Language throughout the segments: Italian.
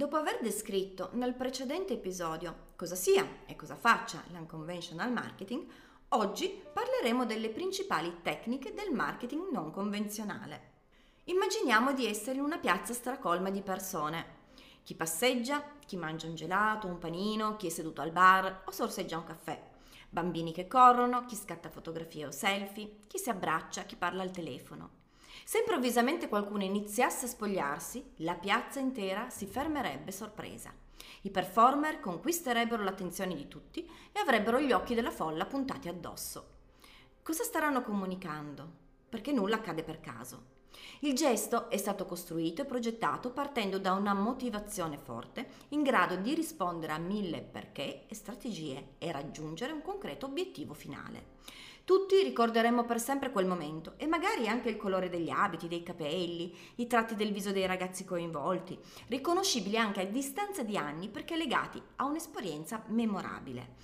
Dopo aver descritto nel precedente episodio cosa sia e cosa faccia l'unconventional marketing, oggi parleremo delle principali tecniche del marketing non convenzionale. Immaginiamo di essere in una piazza stracolma di persone. Chi passeggia, chi mangia un gelato, un panino, chi è seduto al bar o sorseggia un caffè. Bambini che corrono, chi scatta fotografie o selfie, chi si abbraccia, chi parla al telefono. Se improvvisamente qualcuno iniziasse a spogliarsi, la piazza intera si fermerebbe sorpresa. I performer conquisterebbero l'attenzione di tutti e avrebbero gli occhi della folla puntati addosso. Cosa staranno comunicando? Perché nulla accade per caso. Il gesto è stato costruito e progettato partendo da una motivazione forte in grado di rispondere a mille perché e strategie e raggiungere un concreto obiettivo finale. Tutti ricorderemo per sempre quel momento e magari anche il colore degli abiti, dei capelli, i tratti del viso dei ragazzi coinvolti, riconoscibili anche a distanza di anni perché legati a un'esperienza memorabile.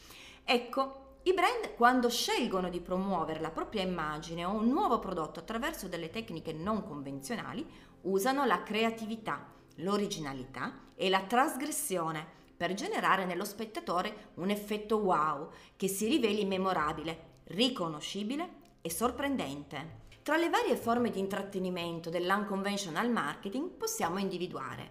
Ecco, i brand quando scelgono di promuovere la propria immagine o un nuovo prodotto attraverso delle tecniche non convenzionali usano la creatività, l'originalità e la trasgressione per generare nello spettatore un effetto wow che si riveli memorabile riconoscibile e sorprendente. Tra le varie forme di intrattenimento dell'unconventional marketing possiamo individuare.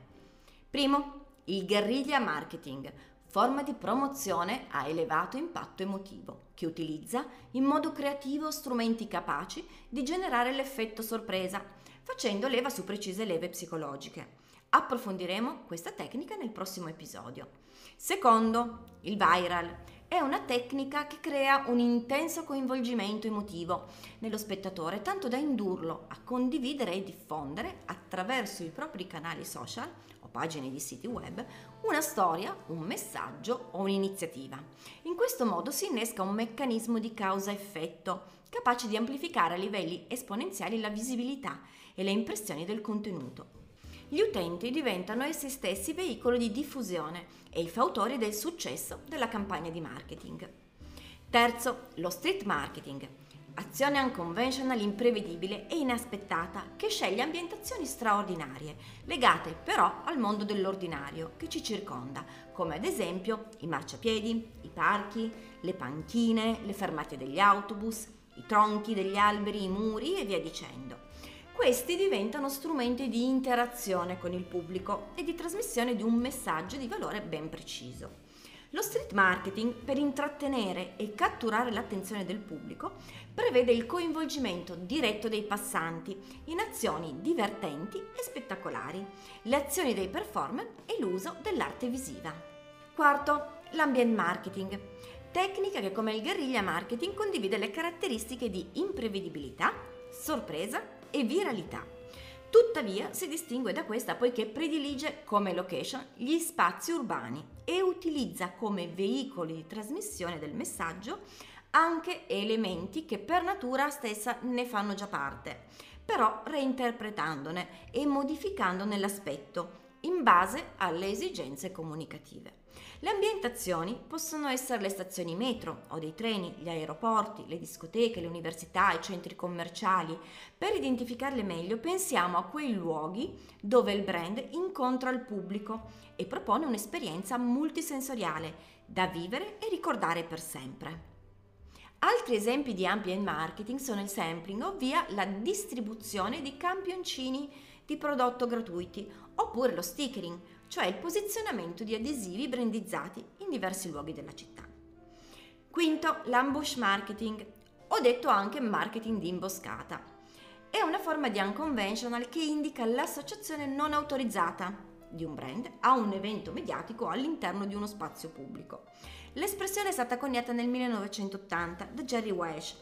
Primo, il guerriglia marketing, forma di promozione a elevato impatto emotivo, che utilizza in modo creativo strumenti capaci di generare l'effetto sorpresa, facendo leva su precise leve psicologiche. Approfondiremo questa tecnica nel prossimo episodio. Secondo, il viral è una tecnica che crea un intenso coinvolgimento emotivo nello spettatore, tanto da indurlo a condividere e diffondere attraverso i propri canali social o pagine di siti web una storia, un messaggio o un'iniziativa. In questo modo si innesca un meccanismo di causa-effetto capace di amplificare a livelli esponenziali la visibilità e le impressioni del contenuto gli utenti diventano essi stessi veicolo di diffusione e i fautori del successo della campagna di marketing. Terzo, lo street marketing, azione unconventional imprevedibile e inaspettata che sceglie ambientazioni straordinarie, legate però al mondo dell'ordinario che ci circonda, come ad esempio i marciapiedi, i parchi, le panchine, le fermate degli autobus, i tronchi degli alberi, i muri e via dicendo. Questi diventano strumenti di interazione con il pubblico e di trasmissione di un messaggio di valore ben preciso. Lo street marketing, per intrattenere e catturare l'attenzione del pubblico, prevede il coinvolgimento diretto dei passanti in azioni divertenti e spettacolari, le azioni dei performer e l'uso dell'arte visiva. Quarto, l'ambient marketing, tecnica che come il guerriglia marketing condivide le caratteristiche di imprevedibilità, sorpresa e viralità. Tuttavia si distingue da questa poiché predilige come location gli spazi urbani e utilizza come veicoli di trasmissione del messaggio anche elementi che per natura stessa ne fanno già parte, però reinterpretandone e modificandone l'aspetto in base alle esigenze comunicative. Le ambientazioni possono essere le stazioni metro o dei treni, gli aeroporti, le discoteche, le università, i centri commerciali. Per identificarle meglio pensiamo a quei luoghi dove il brand incontra il pubblico e propone un'esperienza multisensoriale da vivere e ricordare per sempre. Altri esempi di ambient marketing sono il sampling, ovvia la distribuzione di campioncini di prodotto gratuiti, oppure lo stickering, cioè il posizionamento di adesivi brandizzati in diversi luoghi della città. Quinto, l'ambush marketing, o detto anche marketing di imboscata. È una forma di unconventional che indica l'associazione non autorizzata di un brand a un evento mediatico all'interno di uno spazio pubblico. L'espressione è stata coniata nel 1980 da Jerry Welsh,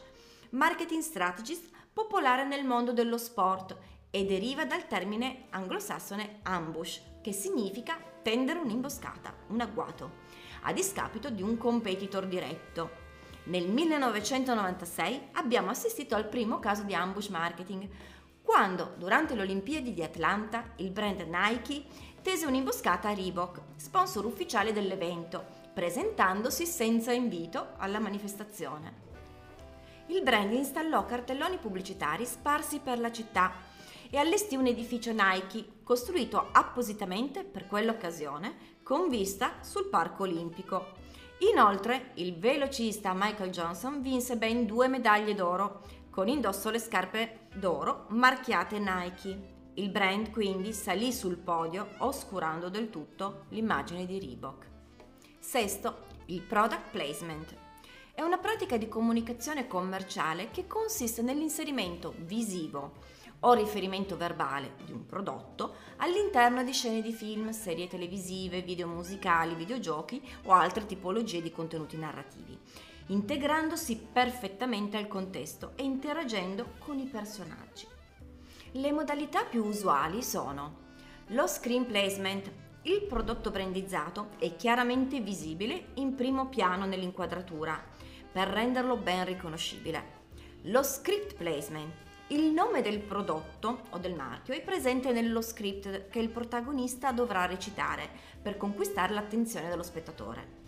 marketing strategist popolare nel mondo dello sport e deriva dal termine anglosassone ambush, che significa tendere un'imboscata, un agguato. a discapito di un competitor diretto. Nel 1996 abbiamo assistito al primo caso di ambush marketing, quando durante le Olimpiadi di Atlanta il brand Nike tese un'imboscata a Reebok, sponsor ufficiale dell'evento, presentandosi senza invito alla manifestazione. Il brand installò cartelloni pubblicitari sparsi per la città e allestì un edificio Nike costruito appositamente per quell'occasione con vista sul Parco Olimpico. Inoltre, il velocista Michael Johnson vinse ben due medaglie d'oro, con indosso le scarpe d'oro marchiate Nike. Il brand quindi salì sul podio oscurando del tutto l'immagine di Reebok. Sesto, il product placement. È una pratica di comunicazione commerciale che consiste nell'inserimento visivo o riferimento verbale di un prodotto all'interno di scene di film, serie televisive, video musicali, videogiochi o altre tipologie di contenuti narrativi, integrandosi perfettamente al contesto e interagendo con i personaggi. Le modalità più usuali sono lo screen placement, il prodotto brandizzato è chiaramente visibile in primo piano nell'inquadratura per renderlo ben riconoscibile. Lo script placement, il nome del prodotto o del marchio è presente nello script che il protagonista dovrà recitare per conquistare l'attenzione dello spettatore.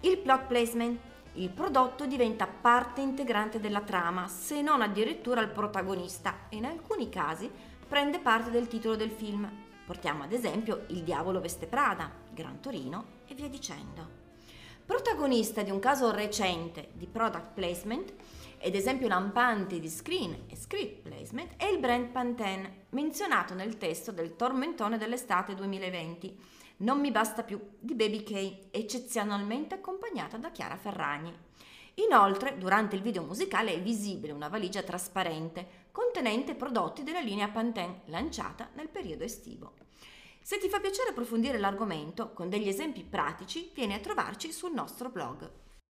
Il plot placement, il prodotto diventa parte integrante della trama, se non addirittura il protagonista e in alcuni casi prende parte del titolo del film. Portiamo ad esempio Il diavolo veste Prada, Gran Torino e via dicendo. Protagonista di un caso recente di product placement ed esempio lampante di screen e script placement è il brand Pantene, menzionato nel testo del tormentone dell'estate 2020 non mi basta più di Baby K, eccezionalmente accompagnata da Chiara Ferragni. Inoltre, durante il video musicale è visibile una valigia trasparente contenente prodotti della linea Pantene lanciata nel periodo estivo. Se ti fa piacere approfondire l'argomento con degli esempi pratici, vieni a trovarci sul nostro blog